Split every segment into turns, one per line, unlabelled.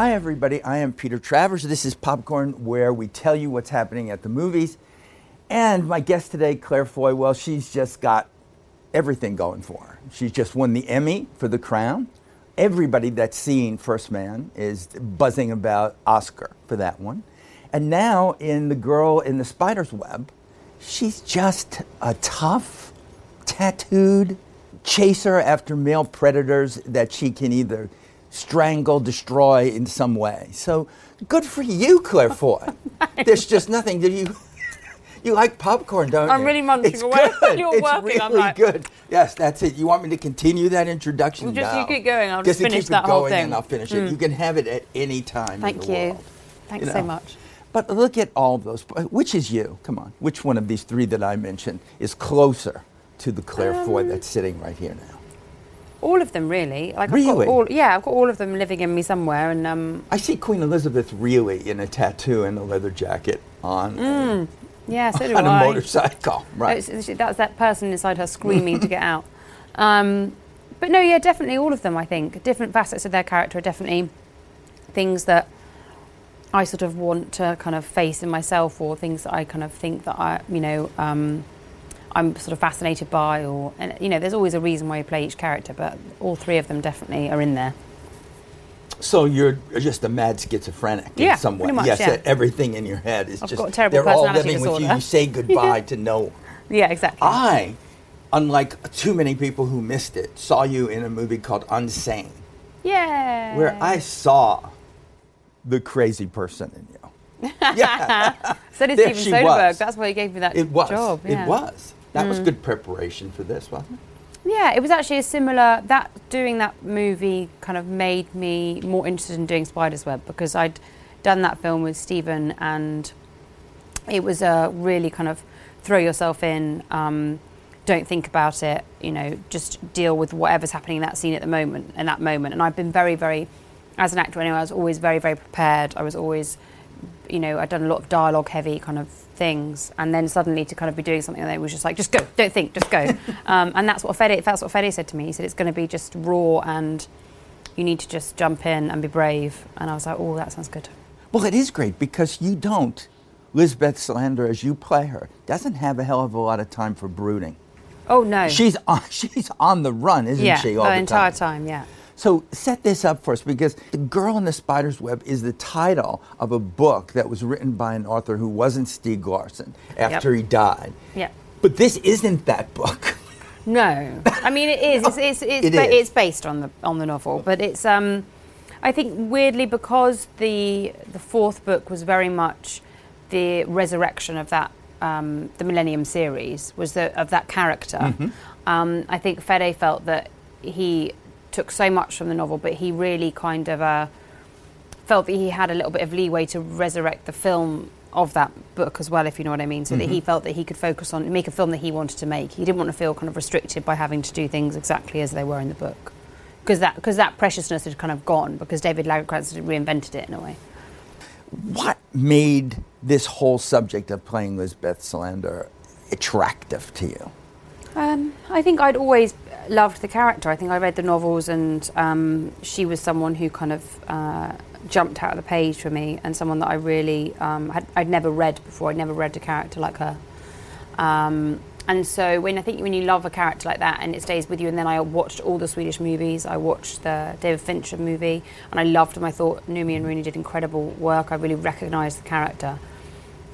Hi, everybody. I am Peter Travers. This is Popcorn, where we tell you what's happening at the movies. And my guest today, Claire Foy, well, she's just got everything going for her. She's just won the Emmy for The Crown. Everybody that's seen First Man is buzzing about Oscar for that one. And now in The Girl in the Spider's Web, she's just a tough, tattooed chaser after male predators that she can either strangle, destroy in some way. So good for you, Claire Foy. There's just nothing. Did you? You like popcorn, don't you?
I'm really munching
it's
away.
Good.
You're
it's
working,
really
I'm like-
good. Yes, that's it. You want me to continue that introduction?
Just you keep going, I'll just
to
finish
keep
that
it
whole thing. Mm.
and I'll finish it. You can have it at any time. in
Thank
the
you.
world.
Thanks
You
so much.
But look at all of those. Which is you? Come on. Which one of these three that I mentioned is closer to the Claire Foy
Um,
that's sitting right here now?
All of them, really. Like I've got all, yeah, I've got all of them living in me somewhere, and um,
I see Queen Elizabeth really in a tattoo and a leather jacket on,
yeah, so do
a, on a motorcycle. Right.
That's that person inside her screaming to get out. Um, but no, yeah, definitely all of them. I think different facets of their character are definitely things that I sort of want to kind of face in myself, or things that I kind of think that I, you know, um, I'm sort of fascinated by, or and you know, there's always a reason why you play each character, but all three of them definitely are in there.
So you're just a mad schizophrenic
Yeah,
in some way.
much,
yes,
yeah.
everything in your head is
I've
just
got a terrible
they're all living with you. You say goodbye to no one.
Yeah, exactly.
I, unlike too many people who missed it, saw you in a movie called Unsane,
yeah.
where I saw the crazy person in you. Yeah,
so did
there
Steven Soderbergh.
was.
That's why he gave me that
it was.
job. yeah.
It was. That was good preparation for this, wasn't it?
Yeah, it was actually a similar that doing that movie kind of made me more interested in doing Spider's Web because I'd done that film with Steven and it was a really kind of throw yourself in, um, don't think about it, you know, just deal with whatever's happening in that scene at the moment in that moment. And I've been very, very as an actor anyway, I was always very, very prepared. I was always you know, I'd done a lot of dialogue heavy kind of things, and then suddenly to kind of be doing something that was just like, just go, don't think, just go. um, and that's what Fede, that's what Fede said to me. He said it's going to be just raw, and you need to just jump in and be brave. And I was like, oh, that sounds good.
Well, it is great because you don't. Lisbeth Salander, as you play her, doesn't have a hell of a lot of time for brooding.
Oh no,
She's on, she's on the run, isn't
yeah,
she? All
the
the
entire
time.
time, yeah.
So set this up for us because The Girl in the Spider's Web is the title of a book that was written by an author who wasn't Stieg Larsson after he died.
Yeah.
But this isn't that book.
No, I mean it is. It's it's it's,
It
ba-
is.
it's based on the on the novel, but it's um, I think weirdly because the the fourth book was very much the resurrection of that um, the Millennium series was the of that character.
Mm-hmm.
Um, I think Fede felt that he took so much from the novel, but he really kind of uh, felt that he had a little bit of leeway to resurrect the film of that book as well, if you know what I mean. So that he felt that he could focus on make a film that he wanted to make. He didn't want to feel kind of restricted by having to do things exactly as they were in the book, because that because that preciousness had kind of gone because David Lagercrantz had reinvented it in a way.
What made this whole subject of playing Lisbeth Salander attractive to you?
Um, I think I'd always loved the character. I think I read the novels, and um, she was someone who kind of uh, jumped out of the page for me, and someone that I really um, had, I'd never read before. I'd never read a character like her. Um, and so when I think when you love a character like that and it stays with you, and then I watched all the Swedish movies. I watched the David Fincher movie, and I loved them. I thought Noomi and Rooney did incredible work. I really recognised the character.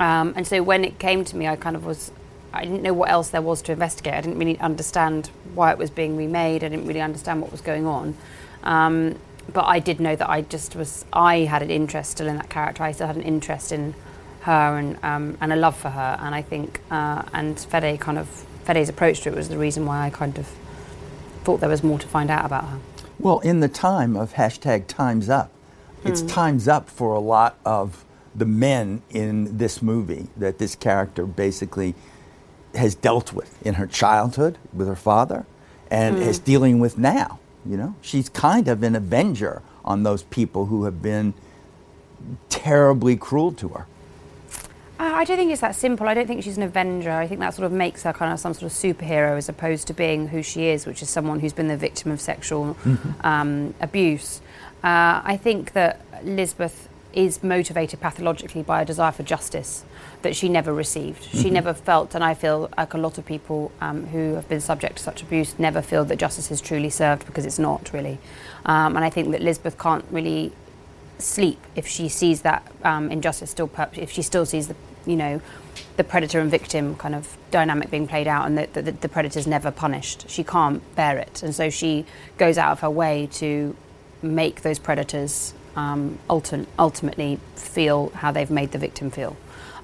Um, and so when it came to me, I kind of was, I didn't know what else there was to investigate. I didn't really understand why it was being remade. I didn't really understand what was going on. Um, but I did know that I just was, I had an interest still in that character. I still had an interest in her and, um, and a love for her. And I think, uh, and Fede kind of, Fede's approach to it was the reason why I kind of thought there was more to find out about her.
Well, in the time of hashtag Time's Up, it's Time's Up for a lot of the men in this movie that this character basically has dealt with in her childhood with her father and is dealing with now. You know, she's kind of an avenger on those people who have been terribly cruel to her.
Uh, I don't think it's that simple. I don't think she's an Avenger. I think that sort of makes her kind of some sort of superhero as opposed to being who she is, which is someone who's been the victim of sexual um, abuse. Uh, I think that Lisbeth is motivated pathologically by a desire for justice that she never received. She
Mhm.
never felt, and I feel like a lot of people um, who have been subject to such abuse never feel that justice is truly served because it's not really. Um, and I think that Lisbeth can't really sleep if she sees that um, injustice still, per- if she still sees the, you know, the predator and victim kind of dynamic being played out and that the, the predator's never punished. She can't bear it. And so she goes out of her way to make those predators um, ulti- ultimately feel how they've made the victim feel.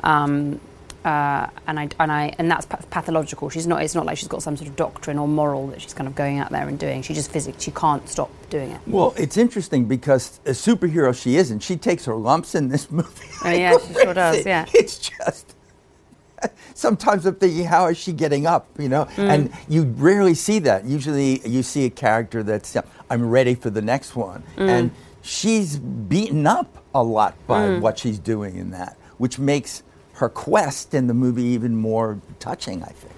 Um, uh, and I and I and that's pathological. She's not. It's not like she's got some sort of doctrine or moral that she's kind of going out there and doing. She just physically she can't stop doing it.
Well, it's interesting because a superhero she isn't. She takes her lumps in this movie.
Oh, yeah, she sure does, yeah.
It's just. Sometimes I'm thinking, how is she getting up? You know,
Mm.
and you rarely see that. Usually, you see a character that's, I'm ready for the next one,
Mm.
and she's beaten up a lot by mm. what she's doing in that, which makes her quest in the movie even more touching. I think.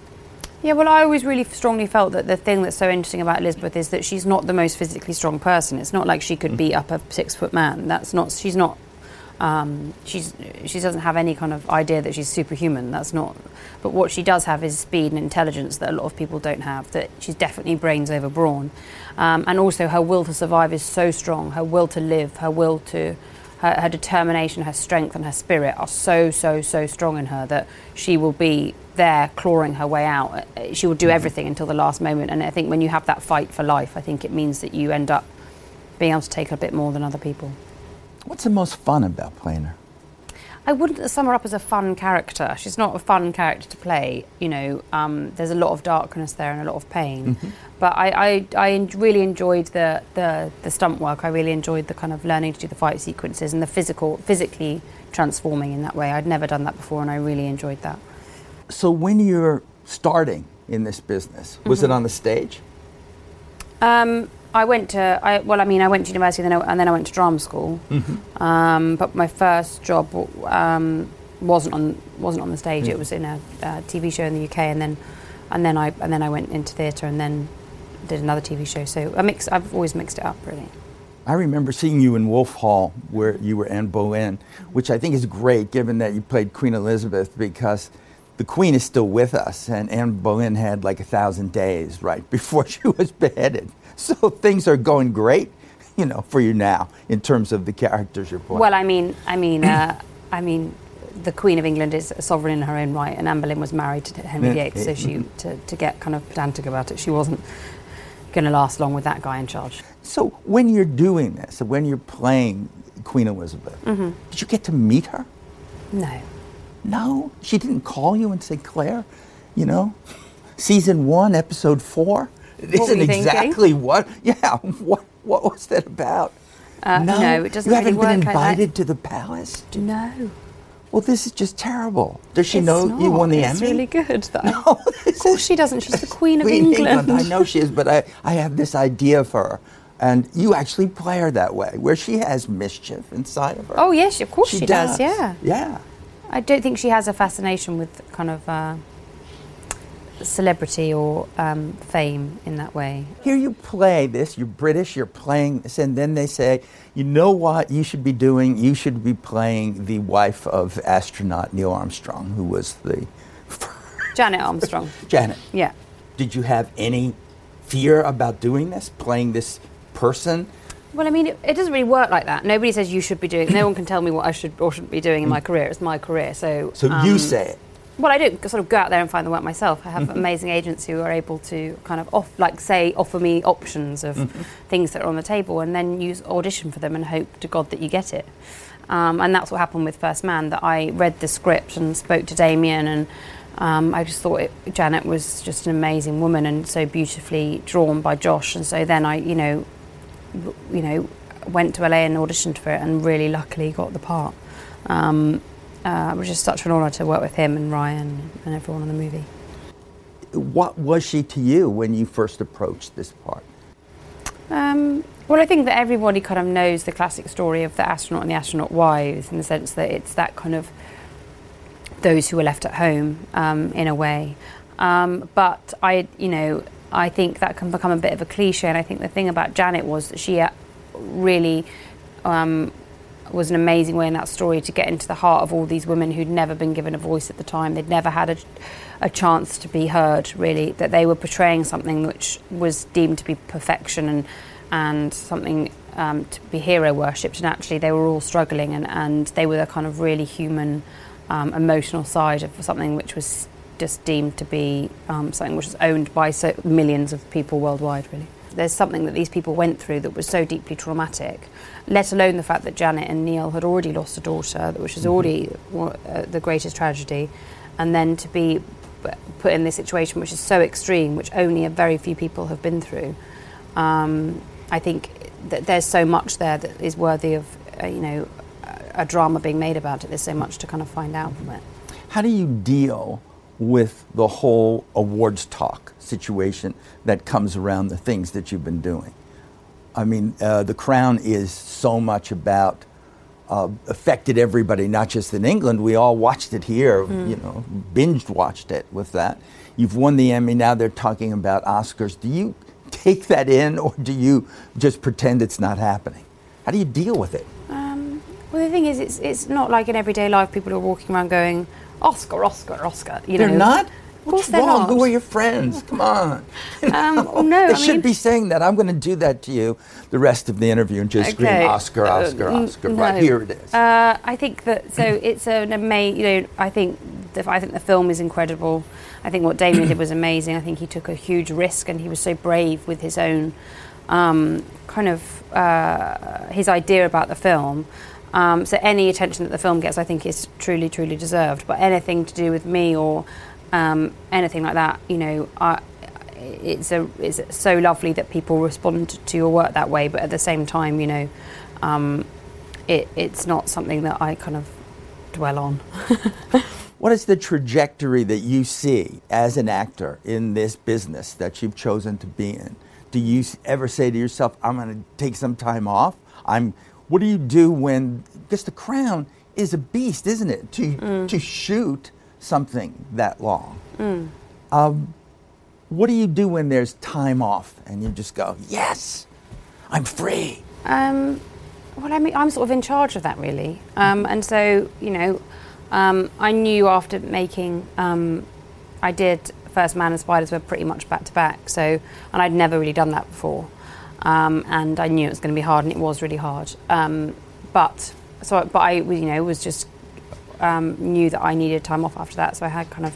Yeah, well, I always really strongly felt that the thing that's so interesting about Elizabeth is that she's not the most physically strong person. It's not like she could mm. beat up a six foot man. That's not. She's not. Um, she's she doesn't have any kind of idea that she's superhuman. That's not. But what she does have is speed and intelligence that a lot of people don't have. That she's definitely brains over brawn, um, and also her will to survive is so strong. Her will to live, her will to. Her, her determination, her strength, and her spirit are so, so, so strong in her that she will be there clawing her way out. She will do everything until the last moment. And I think when you have that fight for life, I think it means that you end up being able to take a bit more than other people.
What's the most fun about playing her?
I wouldn't sum her up as a fun character. She's not a fun character to play. You know, um, there's a lot of darkness there and a lot of pain. But I, I, I really enjoyed the, the, the stunt work. I really enjoyed the kind of learning to do the fight sequences and the physical, physically transforming in that way. I'd never done that before, and I really enjoyed that.
So when you're starting in this business, was it on the stage?
Um, I went to, I, well, I mean, I went to university and then I, and then I went to drama school. Um, but my first job um, wasn't on wasn't on the stage. It was in a, uh TV show in the UK, and then and then I and then I went into theatre and then did another TV show. So I mix. I've always mixed it up, really.
I remember seeing you in Wolf Hall, where you were Anne Boleyn, which I think is great, given that you played Queen Elizabeth, because the Queen is still with us, and Anne Boleyn had like a thousand days right before she was beheaded. So things are going great, you know, for you now in terms of the characters you're playing.
Well, I mean, I mean, uh, I mean, the Queen of England is a sovereign in her own right, and Anne Boleyn was married to Henry VIII, so she to, to get kind of pedantic about it, she wasn't going to last long with that guy in charge.
so when you're doing this, when you're playing Queen Elizabeth,
Mm-hmm.
did you get to meet her?
No.
No, she didn't call you and say, Claire, you know, season one, episode four. It
What
isn't
thinking?
exactly what. Yeah, what what was that about?
Uh, no, it doesn't
You
really
haven't
work
been
like
invited to the palace.
No.
Well, this is just terrible. Does she
It's
know you won the
it's
Emmy?
really good. though.
No,
of course she doesn't. She's the Queen of
Queen
England.
I know she is, but I, I have this idea for her. And you actually play her that way, where she has mischief inside of her.
Oh yes, of course she, does. Yeah.
Yeah.
I don't think she has a fascination with kind of uh, celebrity or um, fame in that way.
Here you play this, you're British, you're playing this, and then they say, you know what you should be doing? You should be playing the wife of astronaut Neil Armstrong, who was the
Janet Armstrong.
Janet.
Yeah.
Did you have any fear about doing this, playing this person?
Well, I mean, it, it doesn't really work like that. Nobody says you should be doing. No one can tell me what I should or shouldn't be doing in my career. It's my career. So.
So you
um,
say it.
Well, I don't sort of go out there and find the work myself. I have amazing agents who are able to kind of off, like say, offer me options of things that are on the table, and then use audition for them and hope to God that you get it. Um, and that's what happened with First Man. That I read the script and spoke to Damien, and um, I just thought it, Janet was just an amazing woman and so beautifully drawn by Josh. And so then I, you know, you know, went to LA and auditioned for it, and really luckily got the part. Um, uh, it was just such an honour to work with him and Ryan and everyone in the movie.
What was she to you when you first approached this part?
Um, well, I think that everybody kind of knows the classic story of the astronaut and the astronaut wives in the sense that it's that kind of those who are left at home um, in a way. Um, but I, you know, I think that can become a bit of a cliche. And I think the thing about Janet was that she, uh, really um, was an amazing way in that story to get into the heart of all these women who'd never been given a voice at the time. They'd never had a, a chance to be heard, really. That they were portraying something which was deemed to be perfection and and something um, to be hero worshipped. And actually, they were all struggling, and, and they were the kind of really human, um, emotional side of something which was just deemed to be um, something which is owned by so millions of people worldwide, really. There's something that these people went through that was so deeply traumatic, let alone the fact that Janet and Neil had already lost a daughter, which was already uh, the greatest tragedy, and then to be put in this situation which is so extreme, which only a very few people have been through. Um, I think that there's so much there that is worthy of, uh, you know, a drama being made about it. There's so much to kind of find out from it.
How do you deal with the whole awards talk situation that comes around the things that you've been doing. I mean, uh, The Crown is so much about uh, affected everybody, not just in England. We all watched it here, mm. you know, binged watched it with that. You've won the Emmy. Now they're talking about Oscars. Do you take that in, or do you just pretend it's not happening? How do you deal with it? Um,
well, the thing is, it's it's not like in everyday life people are walking around going, Oscar, Oscar, Oscar.
You they're
know.
not.
What's
wrong?
Not.
Who are your friends? Come on.
Um, well, no,
they
I
should
mean,
be saying that. I'm going to do that to you the rest of the interview and just
okay.
scream Oscar, Oscar, uh, Oscar. No. Right here it is.
Uh, I think that so it's an amazing. You know, I think the, I think the film is incredible. I think what Damien did was amazing. I think he took a huge risk and he was so brave with his own um, kind of uh, his idea about the film. Um, so any attention that the film gets, I think, is truly, truly deserved. But anything to do with me or um, anything like that, you know, I, it's a it's so lovely that people respond to your work that way. But at the same time, you know, um, it, it's not something that I kind of dwell on.
what is the trajectory that you see as an actor in this business that you've chosen to be in? Do you ever say to yourself, "I'm going to take some time off"? I'm what do you do when, because the crown is a beast, isn't it? To, mm. to shoot something that long. Mm. Um, what do you do when there's time off and you just go, yes, I'm free? Um,
well, I mean, I'm sort of in charge of that, really. Um, and so, you know, um, I knew after making, um, I did First Man and Spider's Web pretty much back to back. So, and I'd never really done that before. Um, and I knew it was going to be hard, and it was really hard. Um, but so, but I, you know, was just um, knew that I needed time off after that. So I had kind of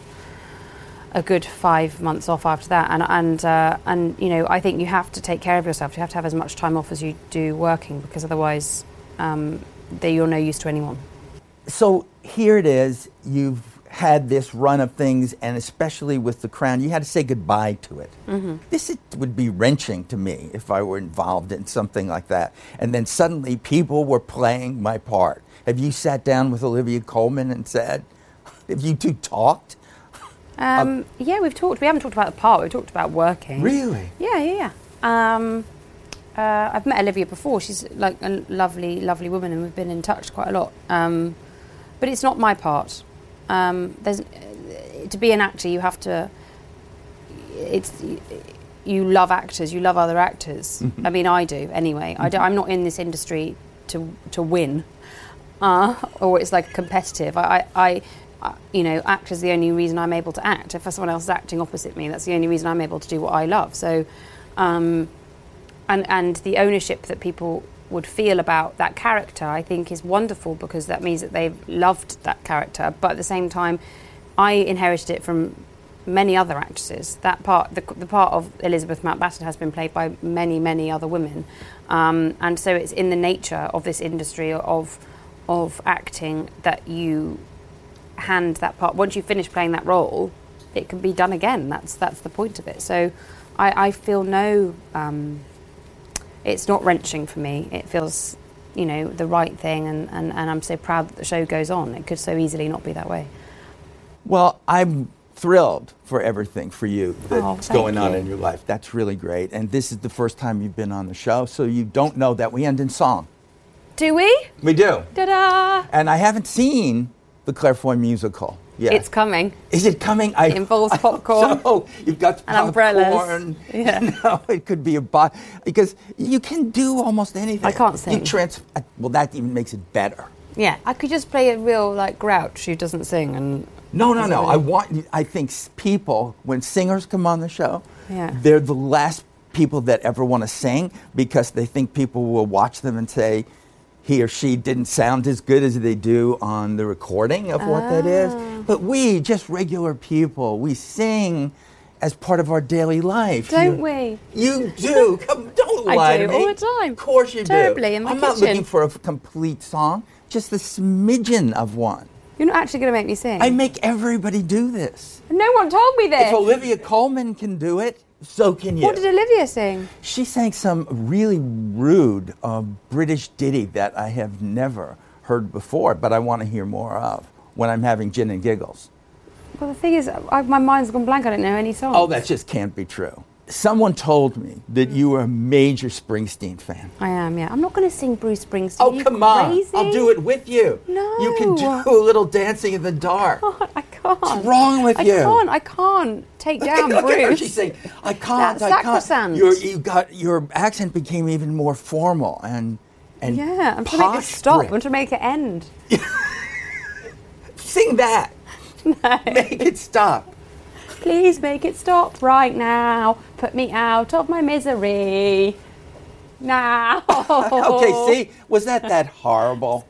a good five months off after that, and and uh, and you know, I think you have to take care of yourself. You have to have as much time off as you do working, because otherwise, um, you're no use to anyone.
So here it is. You've had this run of things, and especially with the crown, you had to say goodbye to it. Mm-hmm. This would be wrenching to me if I were involved in something like that. And then suddenly people were playing my part. Have you sat down with Olivia Colman and said, have you two talked?
Um, uh, yeah, we've talked. We haven't talked about the part. We've talked about working.
Really?
Yeah, yeah, yeah. Um, uh, I've met Olivia before. She's like a lovely, lovely woman, and we've been in touch quite a lot. Um, but it's not my part. Um, there's to be an actor, you have to. It's you love actors, you love other actors. Mm-hmm. I mean, I do anyway. Mm-hmm. I am not in this industry to to win, uh, or it's like competitive. I, I, I, you know, act is the only reason I'm able to act. If someone else is acting opposite me, that's the only reason I'm able to do what I love. So, um, and and the ownership that people would feel about that character, I think is wonderful because that means that they've loved that character. But at the same time, I inherited it from many other actresses. That part, the, the part of Elizabeth Mountbatten has been played by many, many other women, um, and so it's in the nature of this industry of of acting that you hand that part. Once you finish playing that role, it can be done again. That's that's the point of it. So, I, I feel no. Um, it's not wrenching for me. It feels, you know, the right thing, and, and, and I'm so proud that the show goes on. It could so easily not be that way.
Well, I'm thrilled for everything for you oh, that's oh, going on in your life. That's really great. And this is the first time you've been on the show, so you don't know that we end in song.
Do we?
We do.
Ta-da!
And I haven't seen the Claire Foy musical. Yeah.
It's coming.
Is it coming? I,
It involves
I hope
popcorn
So you've got
and umbrellas.
popcorn.
Yeah.
No, it could be a bot because you can do almost anything.
I can't
You
sing.
trans- uh, well, that even makes it better.
Yeah, I could just play a real like grouch who doesn't sing and
No, no, no.
it
I
really?
want. I think people when singers come on the show,
Yeah.
they're the last people that ever want to sing because they think people will watch them and say he or she didn't sound as good as they do on the recording of what that is.
Ah.
But we, just regular people, we sing as part of our daily life.
don't
You-
we?
You do. Come, don't lie
do
to me.
all the time.
Of course you
Terribly
do.
in my
I'm not looking for a complete song, just a smidgen of one.
You're not actually going to make me sing.
I make everybody do this.
no one told me this.
If Olivia Colman can do it, so can you.
what did Olivia sing?
she sang some really rude uh, British ditty that I have never heard before, but I want to hear more of when I'm having gin and giggles.
Well, the thing is, I, my mind's gone blank. I don't know any songs.
Oh, that just can't be true. Someone told me that you were a major Springsteen fan.
I am. Yeah, I'm not going to sing Bruce Springsteen.
Oh, come on. I'll do it with you. No. You can do a little dancing in the dark.
God, I can't.
What's wrong with
I
you?
I can't. I can't take down
Look at her, She's saying, I can't,
That's
I can't.
sacrosanct.
Your, you got, your accent became even more formal and, and
yeah, I'm trying to make it stop. I'm trying to make it end.
Sing that. No. Make it stop.
Please make it stop right now. Put me out of my misery. Now.
Okay, see, was that that horrible?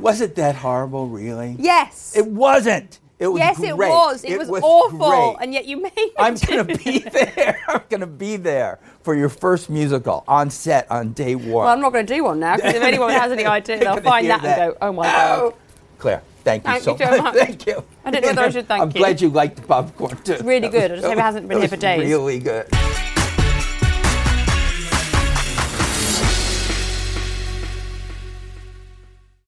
Was it that horrible, really?
yes.
It wasn't. It was
yes, it was. It, was, awful,
great.
and yet you made it.
I'm gonna be there. I'm gonna be there for your first musical on set on day one.
Well, I'm not going to do one now because if anyone has any idea, they'll find
hear
that, and go, "Oh my god!"
Oh. Claire, thank you
Thank
so
you so much.
Thank you.
I don't know whether I should thank you.
I'm glad you liked the popcorn too.
It's really good. I just hope it hasn't been here for days.
Really good.